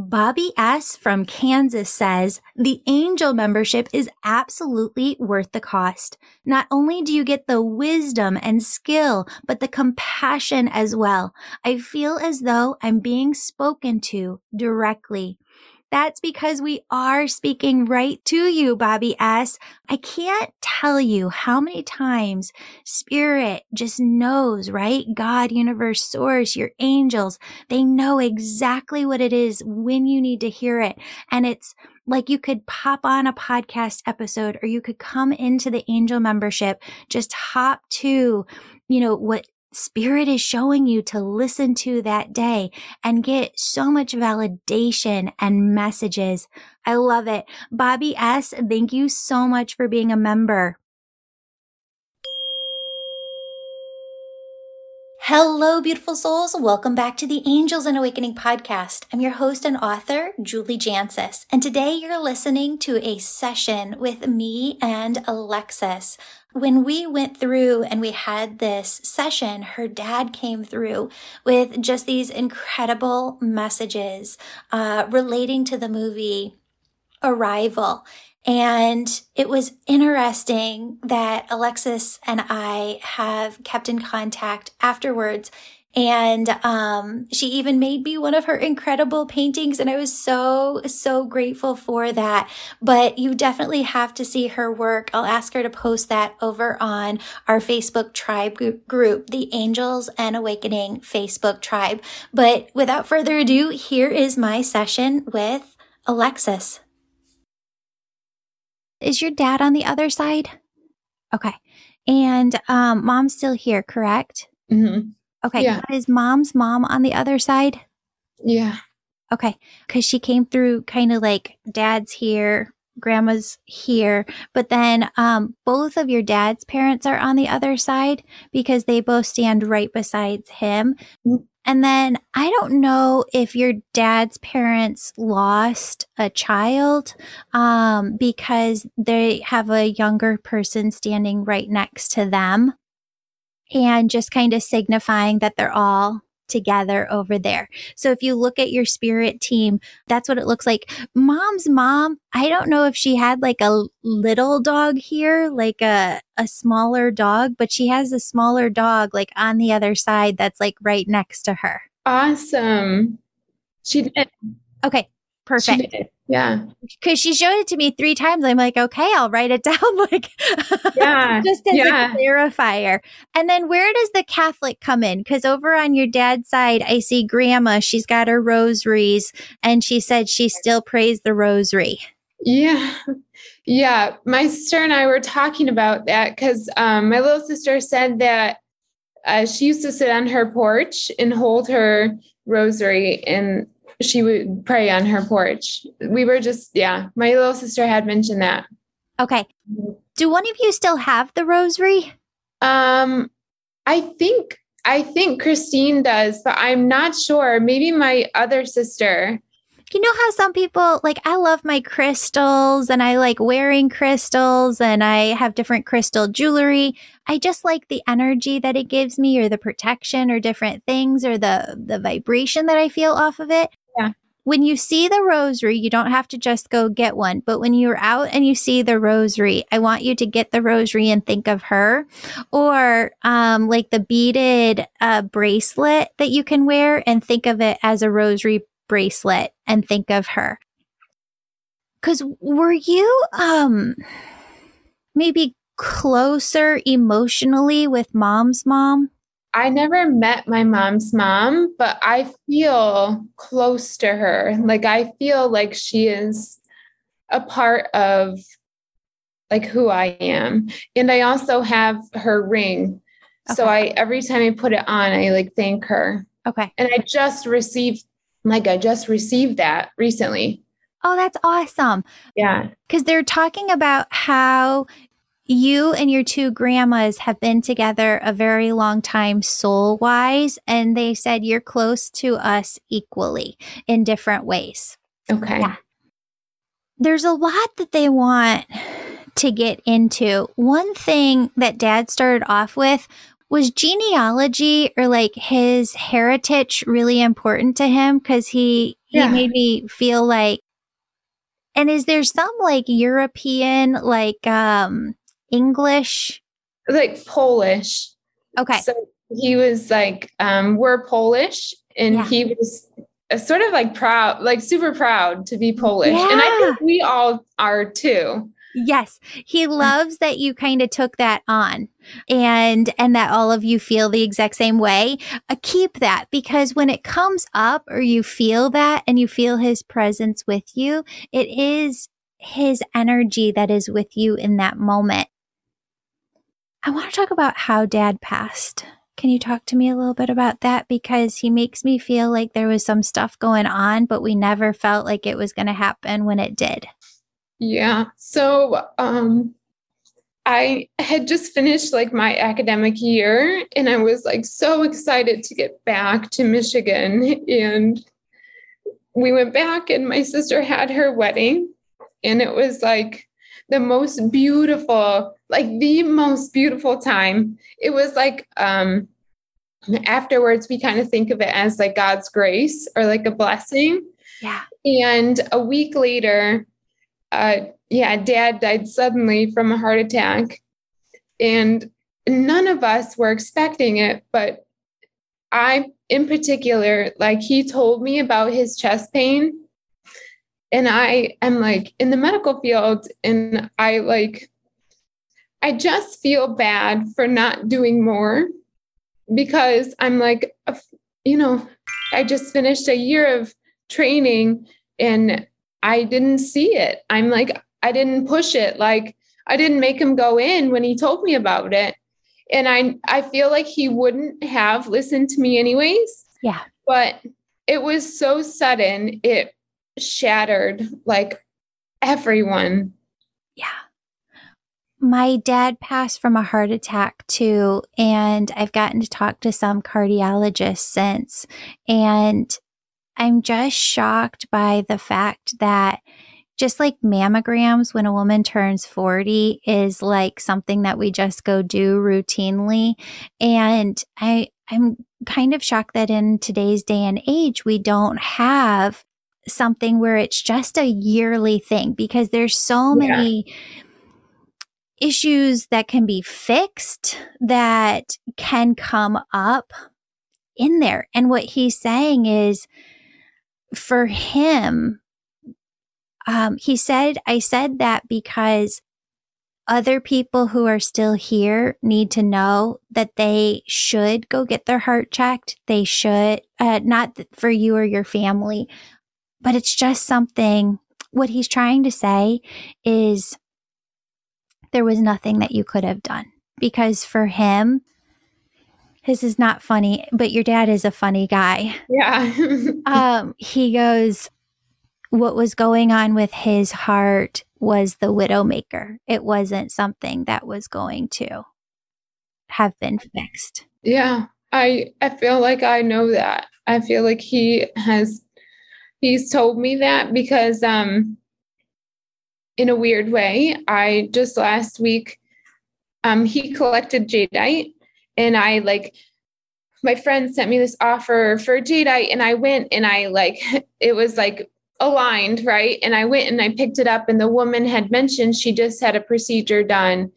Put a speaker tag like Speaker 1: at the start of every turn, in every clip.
Speaker 1: Bobby S. from Kansas says the angel membership is absolutely worth the cost. Not only do you get the wisdom and skill, but the compassion as well. I feel as though I'm being spoken to directly. That's because we are speaking right to you, Bobby S. I can't tell you how many times spirit just knows, right? God, universe, source, your angels, they know exactly what it is when you need to hear it. And it's like you could pop on a podcast episode or you could come into the angel membership, just hop to, you know, what spirit is showing you to listen to that day and get so much validation and messages. I love it. Bobby S., thank you so much for being a member. Hello, beautiful souls. Welcome back to the Angels and Awakening podcast. I'm your host and author, Julie Jancius, and today you're listening to a session with me and Alexis. When we went through and we had this session, her dad came through with just these incredible messages uh, relating to the movie Arrival. And it was interesting that Alexis and I have kept in contact afterwards. And um, she even made me one of her incredible paintings. And I was so, so grateful for that. But you definitely have to see her work. I'll ask her to post that over on our Facebook tribe group, the Angels and Awakening Facebook tribe. But without further ado, here is my session with Alexis. Is your dad on the other side? Okay. And um, mom's still here, correct?
Speaker 2: Mm-hmm.
Speaker 1: Okay. Yeah. Is mom's mom on the other side?
Speaker 2: Yeah.
Speaker 1: Okay. Because she came through kind of like dad's here, grandma's here, but then um, both of your dad's parents are on the other side because they both stand right beside him. And then I don't know if your dad's parents lost a child um, because they have a younger person standing right next to them and just kind of signifying that they're all together over there. So if you look at your spirit team, that's what it looks like. Mom's mom, I don't know if she had like a little dog here, like a a smaller dog, but she has a smaller dog like on the other side that's like right next to her.
Speaker 2: Awesome. She did.
Speaker 1: Okay. Perfect.
Speaker 2: Yeah.
Speaker 1: Because she showed it to me three times. I'm like, okay, I'll write it down. like,
Speaker 2: yeah.
Speaker 1: just as
Speaker 2: yeah.
Speaker 1: a clarifier. And then where does the Catholic come in? Because over on your dad's side, I see grandma. She's got her rosaries and she said she still prays the rosary.
Speaker 2: Yeah. Yeah. My sister and I were talking about that because um, my little sister said that uh, she used to sit on her porch and hold her rosary and she would pray on her porch. We were just, yeah, my little sister had mentioned that.
Speaker 1: Okay. Do one of you still have the rosary?
Speaker 2: Um, I think I think Christine does, but I'm not sure. Maybe my other sister
Speaker 1: you know how some people like I love my crystals and I like wearing crystals and I have different crystal jewelry. I just like the energy that it gives me or the protection or different things or the the vibration that I feel off of it. When you see the rosary, you don't have to just go get one, but when you're out and you see the rosary, I want you to get the rosary and think of her or um like the beaded uh bracelet that you can wear and think of it as a rosary bracelet and think of her. Cause were you, um, maybe closer emotionally with mom's mom?
Speaker 2: I never met my mom's mom, but I feel close to her. Like I feel like she is a part of like who I am. And I also have her ring. Okay. So I every time I put it on, I like thank her.
Speaker 1: Okay.
Speaker 2: And I just received like I just received that recently.
Speaker 1: Oh, that's awesome.
Speaker 2: Yeah.
Speaker 1: Because they're talking about how you and your two grandmas have been together a very long time soul wise. And they said you're close to us equally in different ways.
Speaker 2: Okay. Yeah.
Speaker 1: There's a lot that they want to get into. One thing that dad started off with was genealogy or like his heritage really important to him because he He made me feel like, and is there some like European, like um English?
Speaker 2: Like Polish.
Speaker 1: Okay.
Speaker 2: So he was like, um, we're Polish, and yeah. he was sort of like proud, like super proud to be Polish. Yeah. And I think we all are too.
Speaker 1: Yes. He loves that you kind of took that on and and that all of you feel the exact same way. Uh, keep that because when it comes up or you feel that and you feel his presence with you, it is his energy that is with you in that moment. I want to talk about how dad passed. Can you talk to me a little bit about that? Because he makes me feel like there was some stuff going on, but we never felt like it was going to happen when it did.
Speaker 2: Yeah. So, um, I had just finished like my academic year and I was like so excited to get back to Michigan. And we went back, and my sister had her wedding, and it was like the most beautiful, like the most beautiful time. It was like um afterwards we kind of think of it as like God's grace or like a blessing.
Speaker 1: Yeah.
Speaker 2: And a week later, uh yeah, dad died suddenly from a heart attack. And none of us were expecting it, but I in particular, like he told me about his chest pain and I am like in the medical field and I like I just feel bad for not doing more because I'm like uh, you know I just finished a year of training and I didn't see it. I'm like I didn't push it like I didn't make him go in when he told me about it. And I I feel like he wouldn't have listened to me anyways.
Speaker 1: Yeah.
Speaker 2: But it was so sudden. It shattered like everyone.
Speaker 1: Yeah. My dad passed from a heart attack too, and I've gotten to talk to some cardiologists since. And I'm just shocked by the fact that just like mammograms when a woman turns 40 is like something that we just go do routinely. And I, I'm kind of shocked that in today's day and age, we don't have something where it's just a yearly thing because there's so yeah. many issues that can be fixed that can come up in there. And what he's saying is for him, um, he said, I said that because other people who are still here need to know that they should go get their heart checked. They should, uh, not for you or your family, but it's just something. What he's trying to say is there was nothing that you could have done because for him, this is not funny, but your dad is a funny guy.
Speaker 2: Yeah.
Speaker 1: um, he goes, what was going on with his heart was the widowmaker. It wasn't something that was going to have been fixed.
Speaker 2: Yeah. I I feel like I know that. I feel like he has he's told me that because um in a weird way i just last week um he collected jadeite and i like my friend sent me this offer for jadeite and i went and i like it was like aligned right and i went and i picked it up and the woman had mentioned she just had a procedure done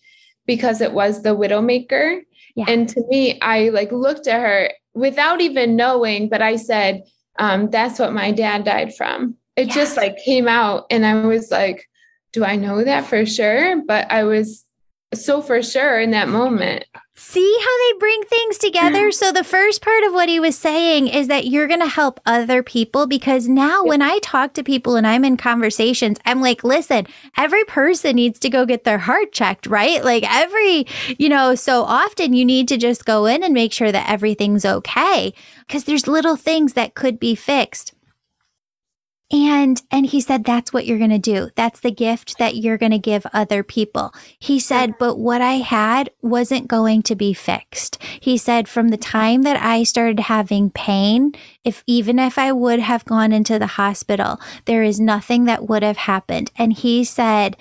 Speaker 2: because it was the widowmaker yeah. and to me i like looked at her without even knowing but i said um, that's what my dad died from. It just like came out, and I was like, do I know that for sure? But I was so for sure in that moment.
Speaker 1: See how they bring things together? so, the first part of what he was saying is that you're going to help other people because now when I talk to people and I'm in conversations, I'm like, listen, every person needs to go get their heart checked, right? Like, every, you know, so often you need to just go in and make sure that everything's okay because there's little things that could be fixed. And, and he said, that's what you're going to do. That's the gift that you're going to give other people. He said, but what I had wasn't going to be fixed. He said, from the mm-hmm. time that I started having pain, if even if I would have gone into the hospital, there is nothing that would have happened. And he said,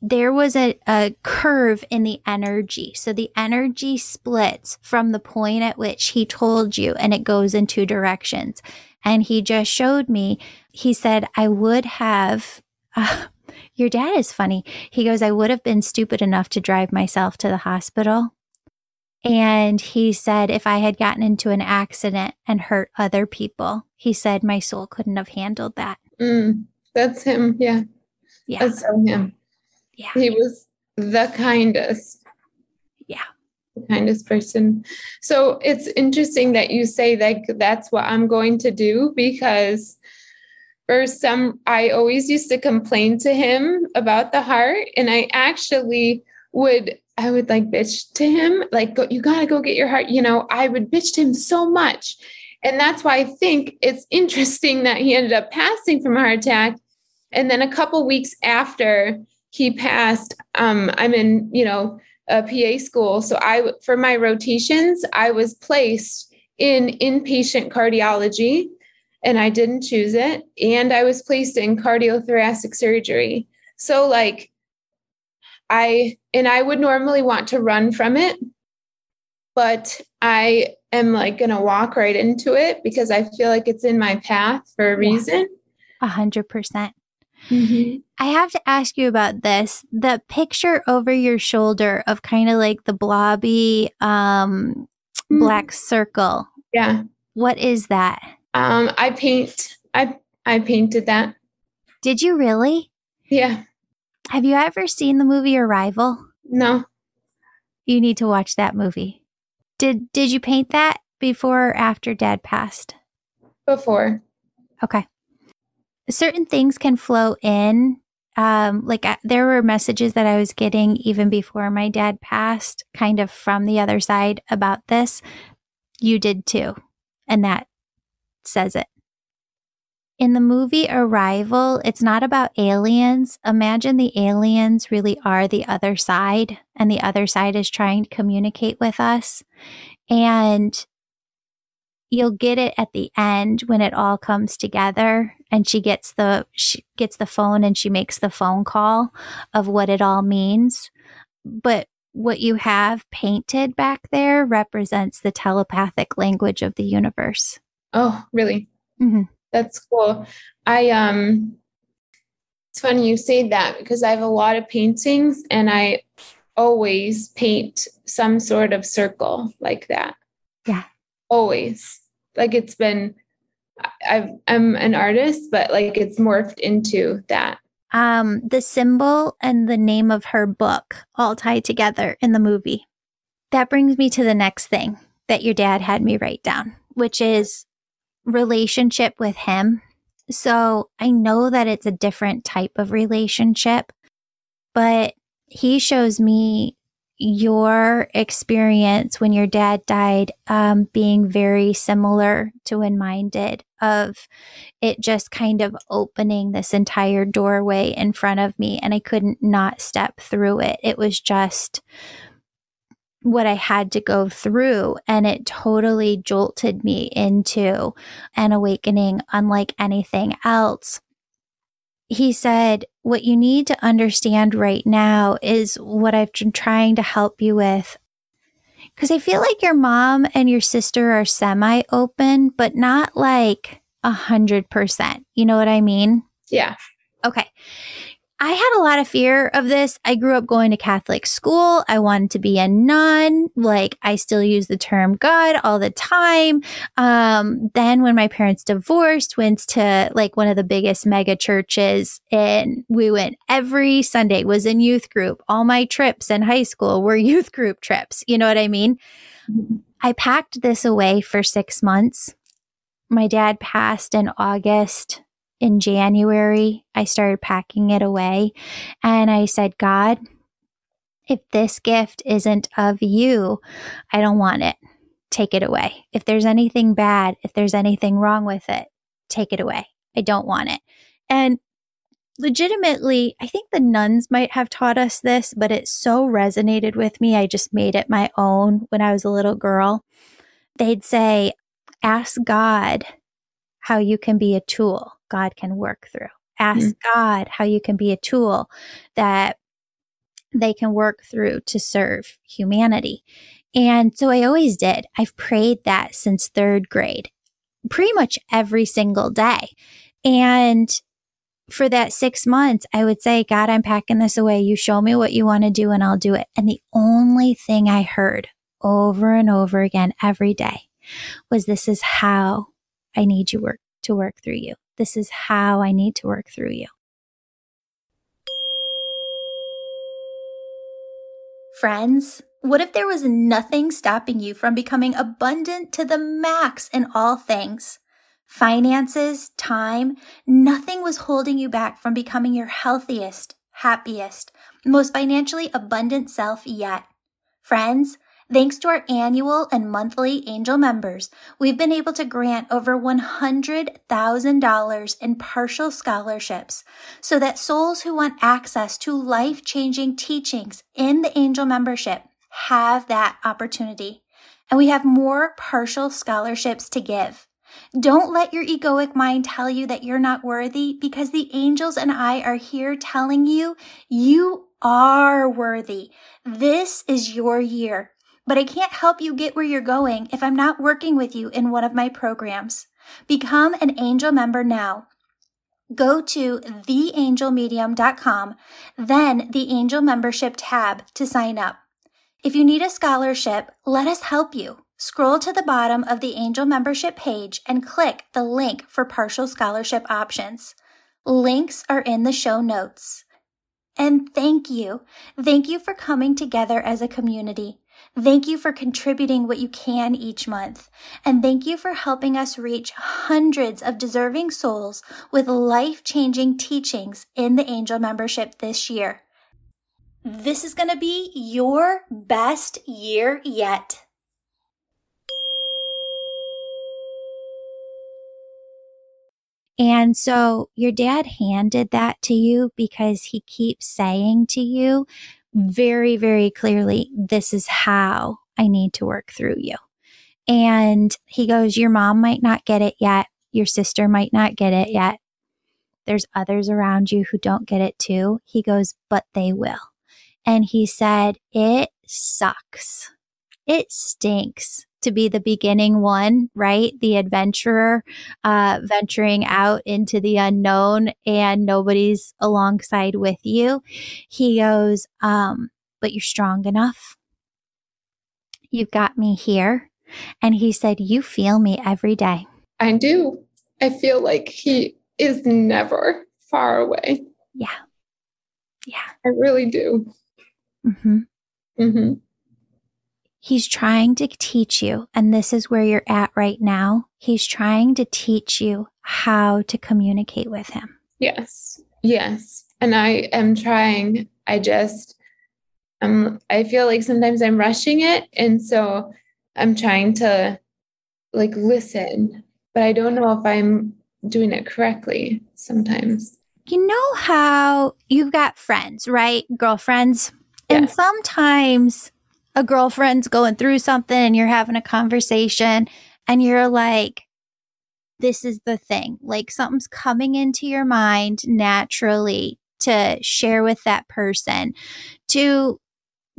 Speaker 1: there was a, a curve in the energy. So the energy splits from the point at which he told you and it goes in two directions. And he just showed me, he said, I would have, uh, your dad is funny. He goes, I would have been stupid enough to drive myself to the hospital. And he said, if I had gotten into an accident and hurt other people, he said, my soul couldn't have handled that.
Speaker 2: Mm, that's him. Yeah.
Speaker 1: Yeah.
Speaker 2: That's so him.
Speaker 1: Yeah.
Speaker 2: He was the kindest.
Speaker 1: Yeah.
Speaker 2: The kindest person. So it's interesting that you say that that's what I'm going to do because for some, I always used to complain to him about the heart. And I actually would, I would like bitch to him, like, go, you got to go get your heart. You know, I would bitch to him so much. And that's why I think it's interesting that he ended up passing from a heart attack. And then a couple weeks after he passed, um, I'm in, you know, a PA school. So I, for my rotations, I was placed in inpatient cardiology and I didn't choose it. And I was placed in cardiothoracic surgery. So, like, I, and I would normally want to run from it, but I am like going to walk right into it because I feel like it's in my path for a reason.
Speaker 1: A hundred percent. Mm-hmm. I have to ask you about this. The picture over your shoulder of kind of like the blobby um, mm. black circle.
Speaker 2: Yeah.
Speaker 1: What is that?
Speaker 2: Um, I paint. I I painted that.
Speaker 1: Did you really?
Speaker 2: Yeah.
Speaker 1: Have you ever seen the movie Arrival?
Speaker 2: No.
Speaker 1: You need to watch that movie. Did Did you paint that before or after Dad passed?
Speaker 2: Before.
Speaker 1: Okay. Certain things can flow in. Um, like uh, there were messages that I was getting even before my dad passed, kind of from the other side about this. You did too, and that says it. In the movie Arrival, it's not about aliens. Imagine the aliens really are the other side, and the other side is trying to communicate with us. And you'll get it at the end when it all comes together and she gets the she gets the phone and she makes the phone call of what it all means but what you have painted back there represents the telepathic language of the universe
Speaker 2: Oh, really?
Speaker 1: Mm-hmm.
Speaker 2: That's cool. I um it's funny you say that because I have a lot of paintings and I always paint some sort of circle like that.
Speaker 1: Yeah.
Speaker 2: Always. Like it's been i am an artist, but like it's morphed into that.
Speaker 1: Um, the symbol and the name of her book all tie together in the movie. That brings me to the next thing that your dad had me write down, which is relationship with him. So I know that it's a different type of relationship, but he shows me your experience when your dad died um, being very similar to when mine did of it just kind of opening this entire doorway in front of me and i couldn't not step through it it was just what I had to go through. And it totally jolted me into an awakening unlike anything else. He said, What you need to understand right now is what I've been trying to help you with. Because I feel like your mom and your sister are semi open, but not like a hundred percent. You know what I mean?
Speaker 2: Yeah.
Speaker 1: Okay. I had a lot of fear of this. I grew up going to Catholic school. I wanted to be a nun. Like I still use the term God all the time. Um, then when my parents divorced, went to like one of the biggest mega churches and we went every Sunday was in youth group. All my trips in high school were youth group trips. You know what I mean? Mm-hmm. I packed this away for six months. My dad passed in August in January, I started packing it away and I said, God, if this gift isn't of you, I don't want it. Take it away. If there's anything bad, if there's anything wrong with it, take it away. I don't want it. And legitimately, I think the nuns might have taught us this, but it so resonated with me. I just made it my own when I was a little girl. They'd say, Ask God how you can be a tool God can work through. Ask mm-hmm. God how you can be a tool that they can work through to serve humanity. And so I always did. I've prayed that since third grade, pretty much every single day. And for that six months, I would say, God, I'm packing this away. You show me what you want to do and I'll do it. And the only thing I heard over and over again every day was this is how I need you work to work through you. This is how I need to work through you. Friends, what if there was nothing stopping you from becoming abundant to the max in all things? Finances, time, nothing was holding you back from becoming your healthiest, happiest, most financially abundant self yet. Friends, Thanks to our annual and monthly angel members, we've been able to grant over $100,000 in partial scholarships so that souls who want access to life changing teachings in the angel membership have that opportunity. And we have more partial scholarships to give. Don't let your egoic mind tell you that you're not worthy because the angels and I are here telling you you are worthy. This is your year but I can't help you get where you're going if I'm not working with you in one of my programs. Become an angel member now. Go to theangelmedium.com, then the angel membership tab to sign up. If you need a scholarship, let us help you. Scroll to the bottom of the angel membership page and click the link for partial scholarship options. Links are in the show notes. And thank you. Thank you for coming together as a community. Thank you for contributing what you can each month. And thank you for helping us reach hundreds of deserving souls with life changing teachings in the angel membership this year. This is going to be your best year yet. And so your dad handed that to you because he keeps saying to you, very, very clearly, this is how I need to work through you. And he goes, Your mom might not get it yet. Your sister might not get it yet. There's others around you who don't get it too. He goes, But they will. And he said, It sucks. It stinks to be the beginning one, right? The adventurer, uh, venturing out into the unknown and nobody's alongside with you. He goes, um, but you're strong enough. You've got me here. And he said, you feel me every day.
Speaker 2: I do. I feel like he is never far away.
Speaker 1: Yeah. Yeah.
Speaker 2: I really do.
Speaker 1: Mm-hmm. Mm-hmm. He's trying to teach you, and this is where you're at right now. He's trying to teach you how to communicate with him.
Speaker 2: Yes. Yes. And I am trying. I just, um, I feel like sometimes I'm rushing it. And so I'm trying to like listen, but I don't know if I'm doing it correctly sometimes.
Speaker 1: You know how you've got friends, right? Girlfriends. And sometimes a girlfriend's going through something and you're having a conversation and you're like, this is the thing. Like something's coming into your mind naturally to share with that person to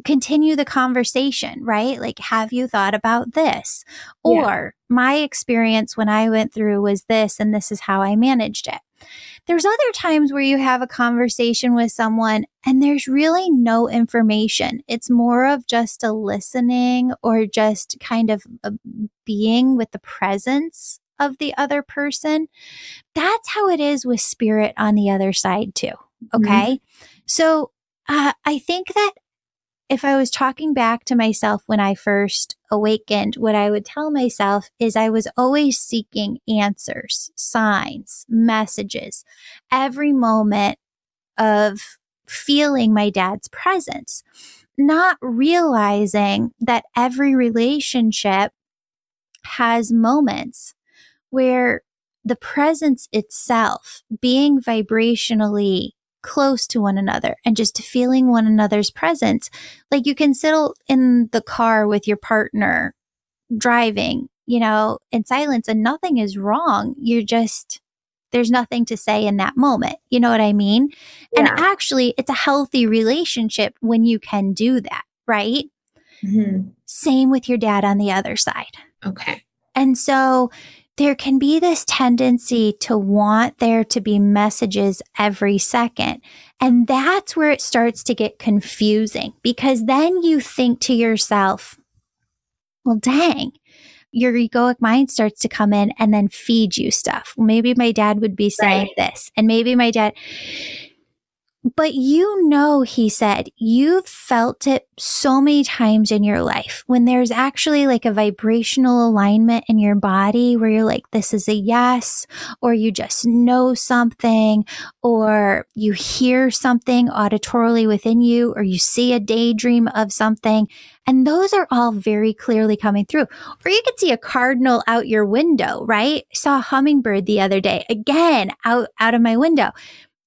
Speaker 1: continue the conversation, right? Like, have you thought about this? Yeah. Or my experience when I went through was this, and this is how I managed it. There's other times where you have a conversation with someone and there's really no information. It's more of just a listening or just kind of being with the presence of the other person. That's how it is with spirit on the other side, too. Mm-hmm. Okay. Mm-hmm. So uh, I think that if I was talking back to myself when I first awakened, what I would tell myself is I was always seeking answers, signs, messages, every moment of feeling my dad's presence, not realizing that every relationship has moments where the presence itself, being vibrationally close to one another and just feeling one another's presence. Like you can sit in the car with your partner driving, you know, in silence and nothing is wrong. You're just there's nothing to say in that moment. You know what I mean? Yeah. And actually, it's a healthy relationship when you can do that, right? Mm-hmm. Same with your dad on the other side.
Speaker 2: Okay.
Speaker 1: And so there can be this tendency to want there to be messages every second. And that's where it starts to get confusing because then you think to yourself, well, dang, your egoic mind starts to come in and then feed you stuff. Maybe my dad would be saying right. this, and maybe my dad, but you know, he said, you've felt it so many times in your life when there's actually like a vibrational alignment in your body where you're like, this is a yes, or you just know something, or you hear something auditorily within you, or you see a daydream of something. And those are all very clearly coming through. Or you could see a cardinal out your window, right? Saw a hummingbird the other day, again, out, out of my window.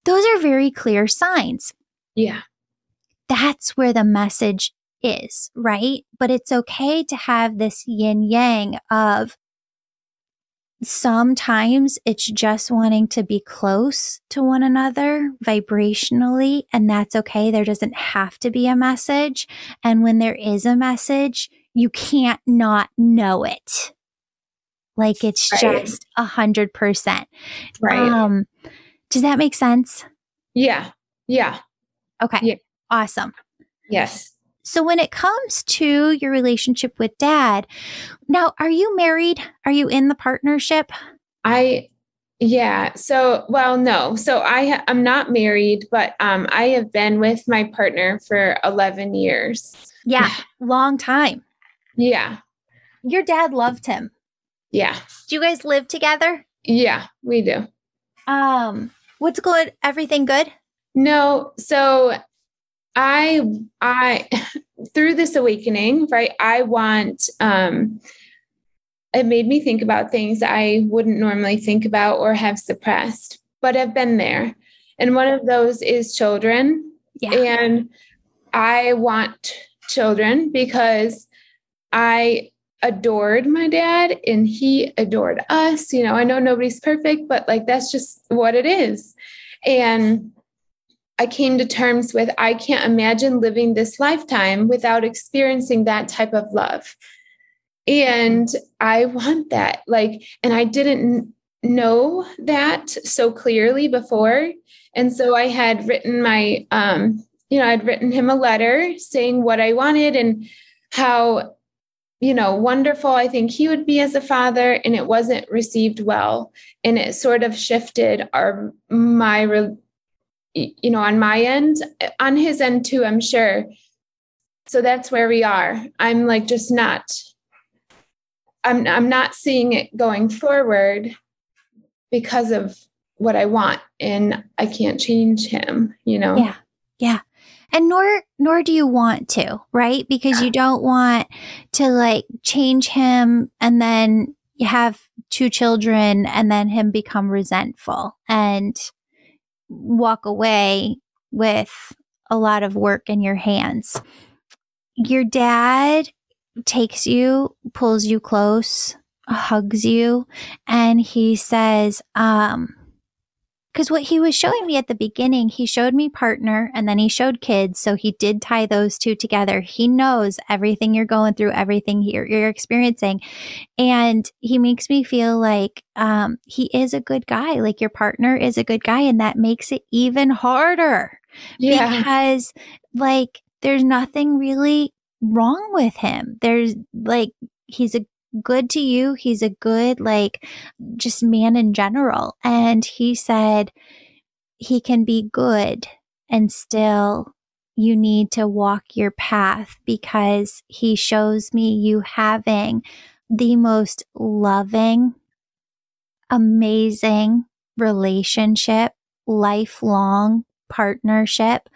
Speaker 1: Those are very clear signs.
Speaker 2: Yeah.
Speaker 1: That's where the message is, right? But it's okay to have this yin yang of sometimes it's just wanting to be close to one another vibrationally, and that's okay. There doesn't have to be a message. And when there is a message, you can't not know it. Like it's right. just a hundred percent.
Speaker 2: Right. Um,
Speaker 1: does that make sense?
Speaker 2: Yeah. Yeah.
Speaker 1: Okay.
Speaker 2: Yeah.
Speaker 1: Awesome.
Speaker 2: Yes.
Speaker 1: So when it comes to your relationship with dad, now are you married? Are you in the partnership?
Speaker 2: I yeah. So, well, no. So I I'm not married, but um I have been with my partner for 11 years.
Speaker 1: Yeah, long time.
Speaker 2: Yeah.
Speaker 1: Your dad loved him.
Speaker 2: Yeah.
Speaker 1: Do you guys live together?
Speaker 2: Yeah, we do.
Speaker 1: Um What's good? Everything good?
Speaker 2: No. So I I through this awakening, right? I want um it made me think about things I wouldn't normally think about or have suppressed, but have been there. And one of those is children.
Speaker 1: Yeah.
Speaker 2: And I want children because I adored my dad and he adored us. You know, I know nobody's perfect, but like that's just what it is. And I came to terms with I can't imagine living this lifetime without experiencing that type of love. And I want that. Like, and I didn't know that so clearly before. And so I had written my, um, you know, I'd written him a letter saying what I wanted and how you know, wonderful I think he would be as a father, and it wasn't received well. And it sort of shifted our, my, you know, on my end, on his end too, I'm sure. So that's where we are. I'm like just not, I'm, I'm not seeing it going forward because of what I want. And I can't change him, you know?
Speaker 1: Yeah. Yeah and nor nor do you want to right? Because you don't want to like change him and then you have two children and then him become resentful and walk away with a lot of work in your hands. Your dad takes you pulls you close hugs you and he says um because what he was showing me at the beginning, he showed me partner and then he showed kids. So he did tie those two together. He knows everything you're going through, everything you're, you're experiencing. And he makes me feel like um, he is a good guy. Like your partner is a good guy. And that makes it even harder. Yeah. Because, like, there's nothing really wrong with him. There's like, he's a good to you. He's a good, like, just man in general. And he said he can be good and still you need to walk your path because he shows me you having the most loving, amazing relationship, lifelong partnership.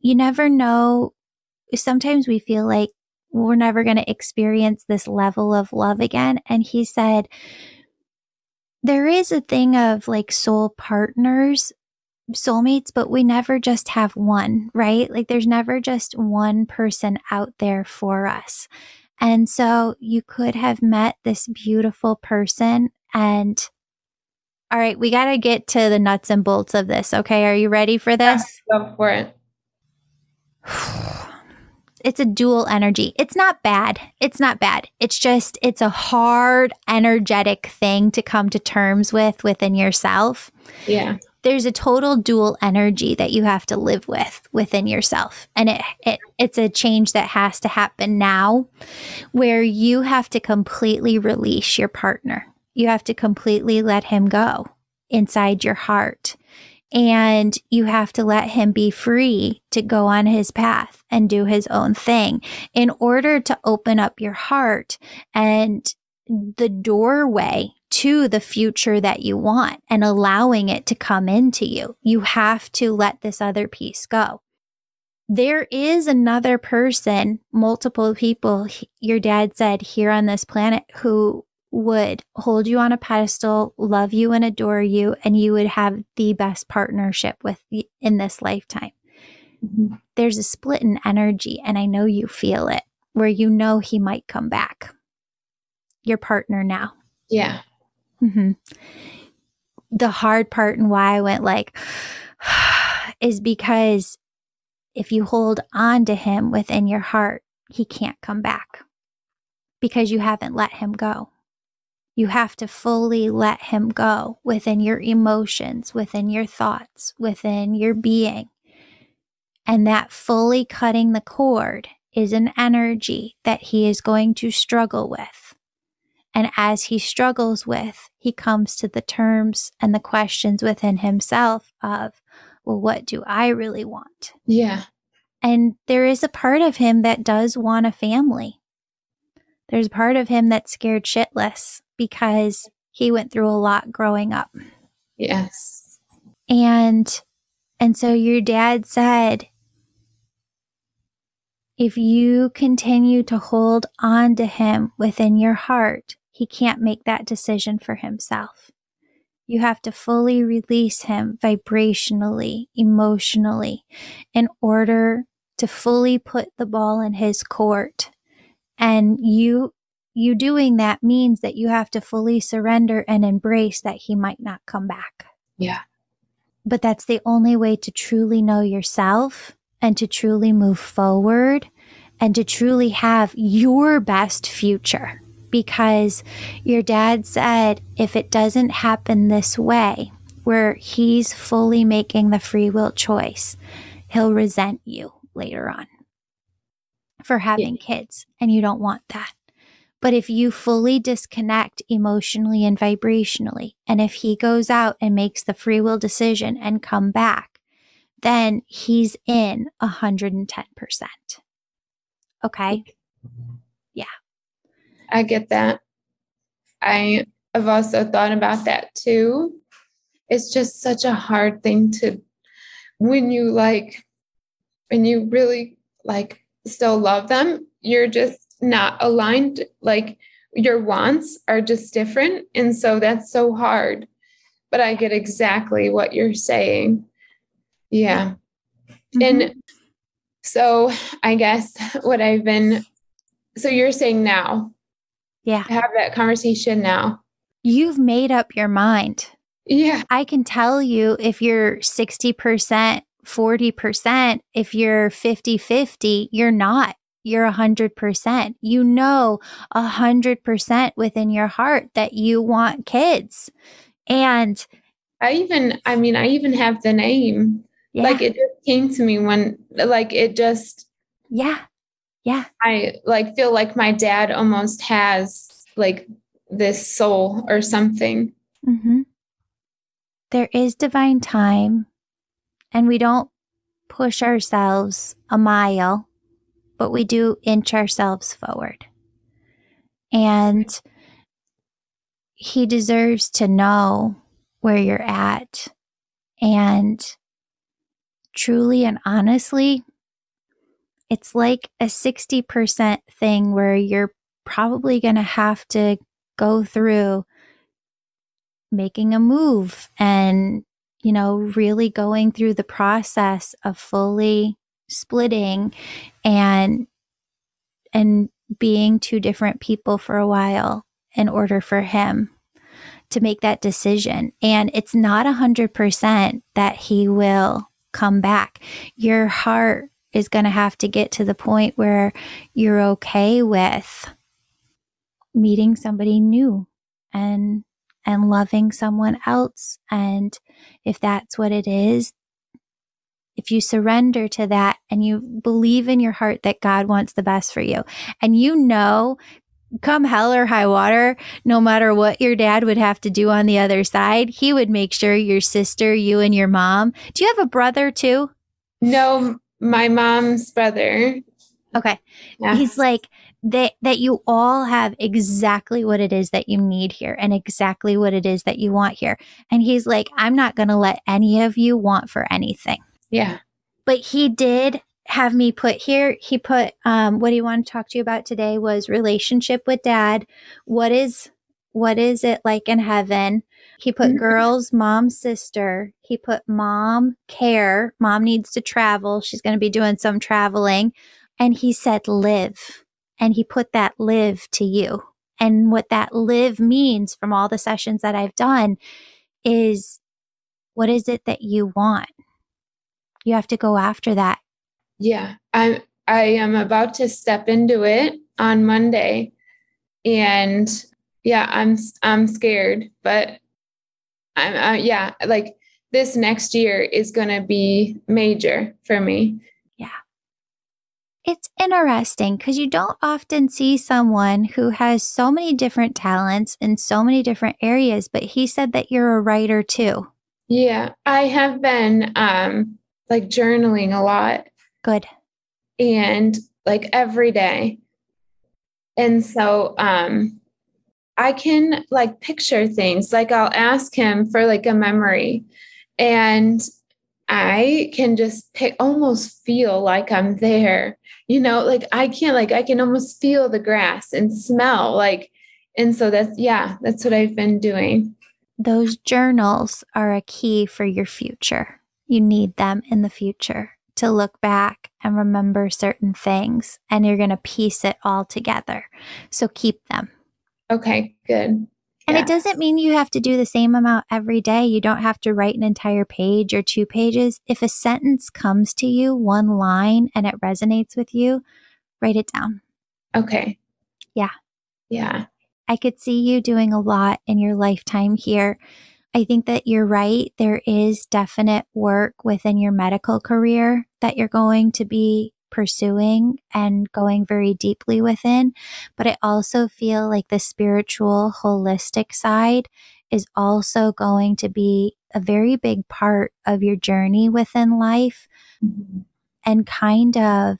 Speaker 1: You never know. Sometimes we feel like we're never going to experience this level of love again. And he said, there is a thing of like soul partners, soulmates, but we never just have one, right? Like there's never just one person out there for us. And so you could have met this beautiful person and All right, we got to get to the nuts and bolts of this. Okay, are you ready for this?
Speaker 2: Yeah, go for it.
Speaker 1: it's a dual energy. It's not bad. It's not bad. It's just, it's a hard, energetic thing to come to terms with within yourself.
Speaker 2: Yeah.
Speaker 1: There's a total dual energy that you have to live with within yourself. And it, it it's a change that has to happen now where you have to completely release your partner. You have to completely let him go inside your heart and you have to let him be free to go on his path and do his own thing in order to open up your heart and the doorway to the future that you want and allowing it to come into you. You have to let this other piece go. There is another person, multiple people, your dad said here on this planet who would hold you on a pedestal, love you and adore you, and you would have the best partnership with in this lifetime. Mm-hmm. There's a split in energy, and I know you feel it where you know he might come back. Your partner now.
Speaker 2: Yeah.
Speaker 1: Mm-hmm. The hard part and why I went like is because if you hold on to him within your heart, he can't come back because you haven't let him go. You have to fully let him go within your emotions, within your thoughts, within your being. And that fully cutting the cord is an energy that he is going to struggle with. And as he struggles with, he comes to the terms and the questions within himself of, well, what do I really want?
Speaker 2: Yeah.
Speaker 1: And there is a part of him that does want a family. There's part of him that's scared shitless because he went through a lot growing up.
Speaker 2: Yes.
Speaker 1: And and so your dad said if you continue to hold on to him within your heart, he can't make that decision for himself. You have to fully release him vibrationally, emotionally, in order to fully put the ball in his court. And you you doing that means that you have to fully surrender and embrace that he might not come back.
Speaker 2: Yeah.
Speaker 1: But that's the only way to truly know yourself and to truly move forward and to truly have your best future. Because your dad said if it doesn't happen this way, where he's fully making the free will choice, he'll resent you later on for having yeah. kids. And you don't want that. But if you fully disconnect emotionally and vibrationally, and if he goes out and makes the free will decision and come back, then he's in 110%. Okay. Yeah.
Speaker 2: I get that. I have also thought about that too. It's just such a hard thing to, when you like, when you really like still love them, you're just not aligned like your wants are just different and so that's so hard. But i get exactly what you're saying. Yeah. Mm-hmm. and so i guess what i've been so you're saying now.
Speaker 1: Yeah.
Speaker 2: Have that conversation now.
Speaker 1: You've made up your mind.
Speaker 2: Yeah.
Speaker 1: I can tell you if you're 60% 40% if you're 50 50 you're not you're a hundred percent. You know a hundred percent within your heart that you want kids. And
Speaker 2: I even, I mean, I even have the name. Yeah. Like it just came to me when, like, it just,
Speaker 1: yeah, yeah.
Speaker 2: I like feel like my dad almost has like this soul or something.
Speaker 1: Mm-hmm. There is divine time, and we don't push ourselves a mile but we do inch ourselves forward. And he deserves to know where you're at. And truly and honestly, it's like a 60% thing where you're probably going to have to go through making a move and, you know, really going through the process of fully splitting and and being two different people for a while in order for him to make that decision. And it's not a hundred percent that he will come back. Your heart is going to have to get to the point where you're okay with meeting somebody new and and loving someone else and if that's what it is if you surrender to that and you believe in your heart that God wants the best for you and you know come hell or high water, no matter what your dad would have to do on the other side, he would make sure your sister, you and your mom. Do you have a brother too?
Speaker 2: No, my mom's brother.
Speaker 1: Okay. Yes. He's like that that you all have exactly what it is that you need here and exactly what it is that you want here. And he's like, I'm not going to let any of you want for anything.
Speaker 2: Yeah.
Speaker 1: But he did have me put here. He put um, what he wanted to talk to you about today was relationship with dad. What is what is it like in heaven? He put mm-hmm. girls, mom, sister. He put mom, care. Mom needs to travel. She's going to be doing some traveling. And he said live. And he put that live to you. And what that live means from all the sessions that I've done is what is it that you want? You have to go after that
Speaker 2: yeah, I'm I am about to step into it on Monday. And yeah, I'm I'm scared, but I'm yeah, like this next year is going to be major for me.
Speaker 1: It's interesting because you don't often see someone who has so many different talents in so many different areas, but he said that you're a writer too.
Speaker 2: Yeah, I have been um like journaling a lot
Speaker 1: Good.
Speaker 2: And like every day. And so um I can like picture things. Like I'll ask him for like a memory and I can just pick almost feel like I'm there. You know, like I can't like I can almost feel the grass and smell like and so that's yeah, that's what I've been doing.
Speaker 1: Those journals are a key for your future. You need them in the future to look back and remember certain things and you're going to piece it all together. So keep them.
Speaker 2: Okay, good.
Speaker 1: And it doesn't mean you have to do the same amount every day. You don't have to write an entire page or two pages. If a sentence comes to you, one line, and it resonates with you, write it down.
Speaker 2: Okay.
Speaker 1: Yeah.
Speaker 2: Yeah.
Speaker 1: I could see you doing a lot in your lifetime here I think that you're right. There is definite work within your medical career that you're going to be pursuing and going very deeply within. But I also feel like the spiritual, holistic side is also going to be a very big part of your journey within life mm-hmm. and kind of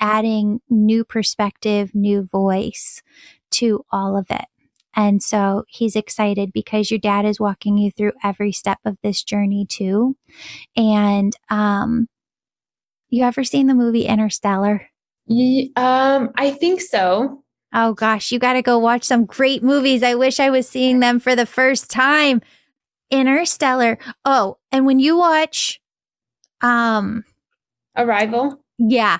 Speaker 1: adding new perspective, new voice to all of it. And so he's excited because your dad is walking you through every step of this journey too. And um, you ever seen the movie Interstellar?
Speaker 2: Yeah, um, I think so.
Speaker 1: Oh gosh, you got to go watch some great movies. I wish I was seeing them for the first time. Interstellar. Oh, and when you watch um
Speaker 2: Arrival?
Speaker 1: Yeah.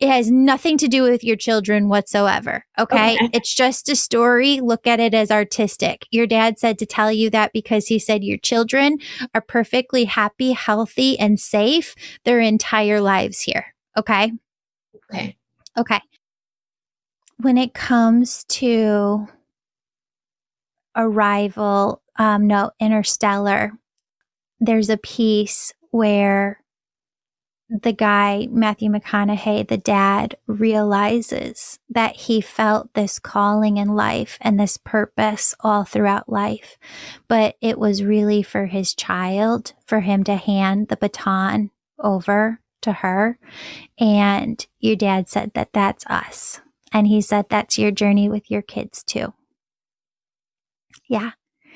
Speaker 1: It has nothing to do with your children whatsoever. Okay? okay. It's just a story. Look at it as artistic. Your dad said to tell you that because he said your children are perfectly happy, healthy, and safe their entire lives here. Okay?
Speaker 2: Okay.
Speaker 1: Okay. When it comes to Arrival, um, no, Interstellar, there's a piece where the guy, Matthew McConaughey, the dad, realizes that he felt this calling in life and this purpose all throughout life. But it was really for his child, for him to hand the baton over to her. And your dad said that that's us. And he said that's your journey with your kids too. Yeah.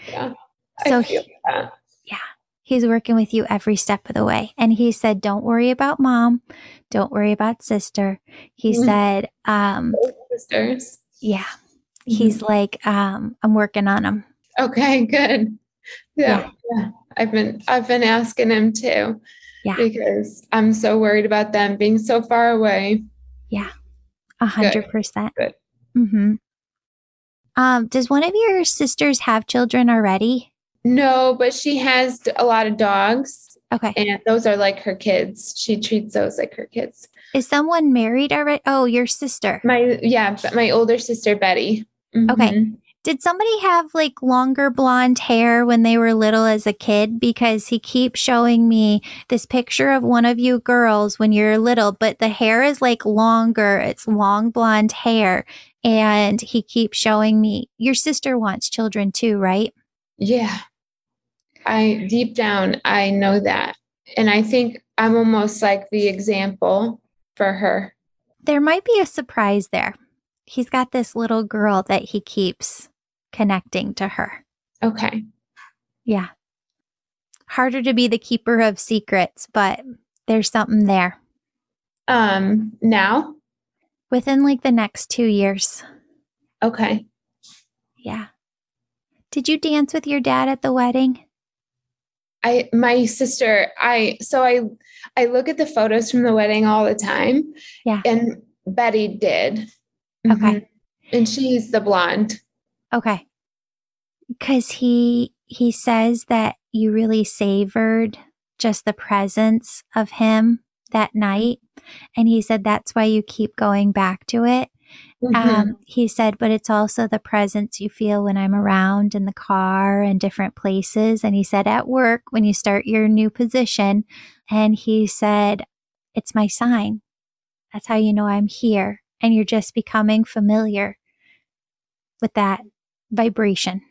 Speaker 2: Yeah. I so, he, that.
Speaker 1: He's working with you every step of the way. And he said, Don't worry about mom. Don't worry about sister. He mm-hmm. said, um,
Speaker 2: Sisters.
Speaker 1: Yeah. Mm-hmm. He's like, um, I'm working on them.
Speaker 2: Okay, good. Yeah, yeah. yeah. I've been I've been asking him too.
Speaker 1: Yeah.
Speaker 2: Because I'm so worried about them being so far away.
Speaker 1: Yeah. A hundred percent. Good. Mm-hmm. Um, does one of your sisters have children already?
Speaker 2: No, but she has a lot of dogs.
Speaker 1: Okay.
Speaker 2: And those are like her kids. She treats those like her kids.
Speaker 1: Is someone married already? Oh, your sister.
Speaker 2: My yeah, my older sister Betty.
Speaker 1: Mm-hmm. Okay. Did somebody have like longer blonde hair when they were little as a kid? Because he keeps showing me this picture of one of you girls when you're little, but the hair is like longer. It's long blonde hair. And he keeps showing me your sister wants children too, right?
Speaker 2: Yeah. I deep down, I know that. And I think I'm almost like the example for her.
Speaker 1: There might be a surprise there. He's got this little girl that he keeps connecting to her.
Speaker 2: Okay.
Speaker 1: Yeah. Harder to be the keeper of secrets, but there's something there.
Speaker 2: Um, now?
Speaker 1: Within like the next two years.
Speaker 2: Okay.
Speaker 1: Yeah. Did you dance with your dad at the wedding?
Speaker 2: I my sister, I so I I look at the photos from the wedding all the time.
Speaker 1: Yeah.
Speaker 2: And Betty did.
Speaker 1: Okay. Mm-hmm.
Speaker 2: And she's the blonde.
Speaker 1: Okay. Cuz he he says that you really savored just the presence of him that night and he said that's why you keep going back to it. Mm-hmm. Um, he said, but it's also the presence you feel when I'm around in the car and different places. And he said, at work, when you start your new position, and he said, it's my sign. That's how you know I'm here. And you're just becoming familiar with that vibration.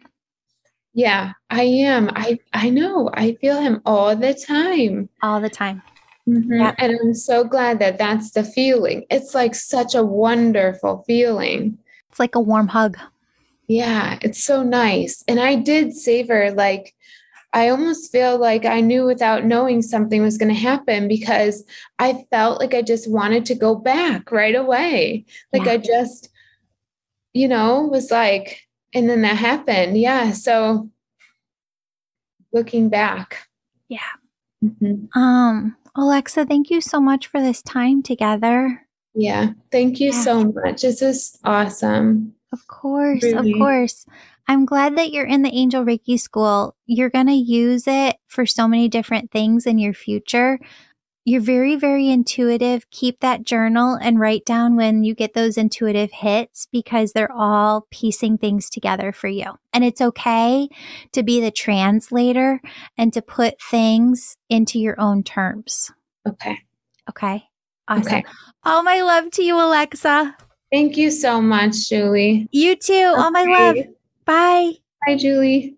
Speaker 2: Yeah, I am. I I know. I feel him all the time.
Speaker 1: All the time.
Speaker 2: Mm-hmm. Yeah. And I'm so glad that that's the feeling. It's like such a wonderful feeling.
Speaker 1: It's like a warm hug.
Speaker 2: Yeah, it's so nice. And I did savor like I almost feel like I knew without knowing something was going to happen because I felt like I just wanted to go back right away. Like yeah. I just you know, was like, and then that happened. Yeah. So looking back.
Speaker 1: Yeah. Mm-hmm. Um, Alexa, thank you so much for this time together.
Speaker 2: Yeah. Thank you yeah. so much. This is awesome.
Speaker 1: Of course. Really. Of course. I'm glad that you're in the Angel Reiki school. You're going to use it for so many different things in your future. You're very, very intuitive. Keep that journal and write down when you get those intuitive hits because they're all piecing things together for you. And it's okay to be the translator and to put things into your own terms.
Speaker 2: Okay.
Speaker 1: Okay. Awesome. Okay. All my love to you, Alexa.
Speaker 2: Thank you so much, Julie.
Speaker 1: You too. Okay. All my love. Bye.
Speaker 2: Bye, Julie.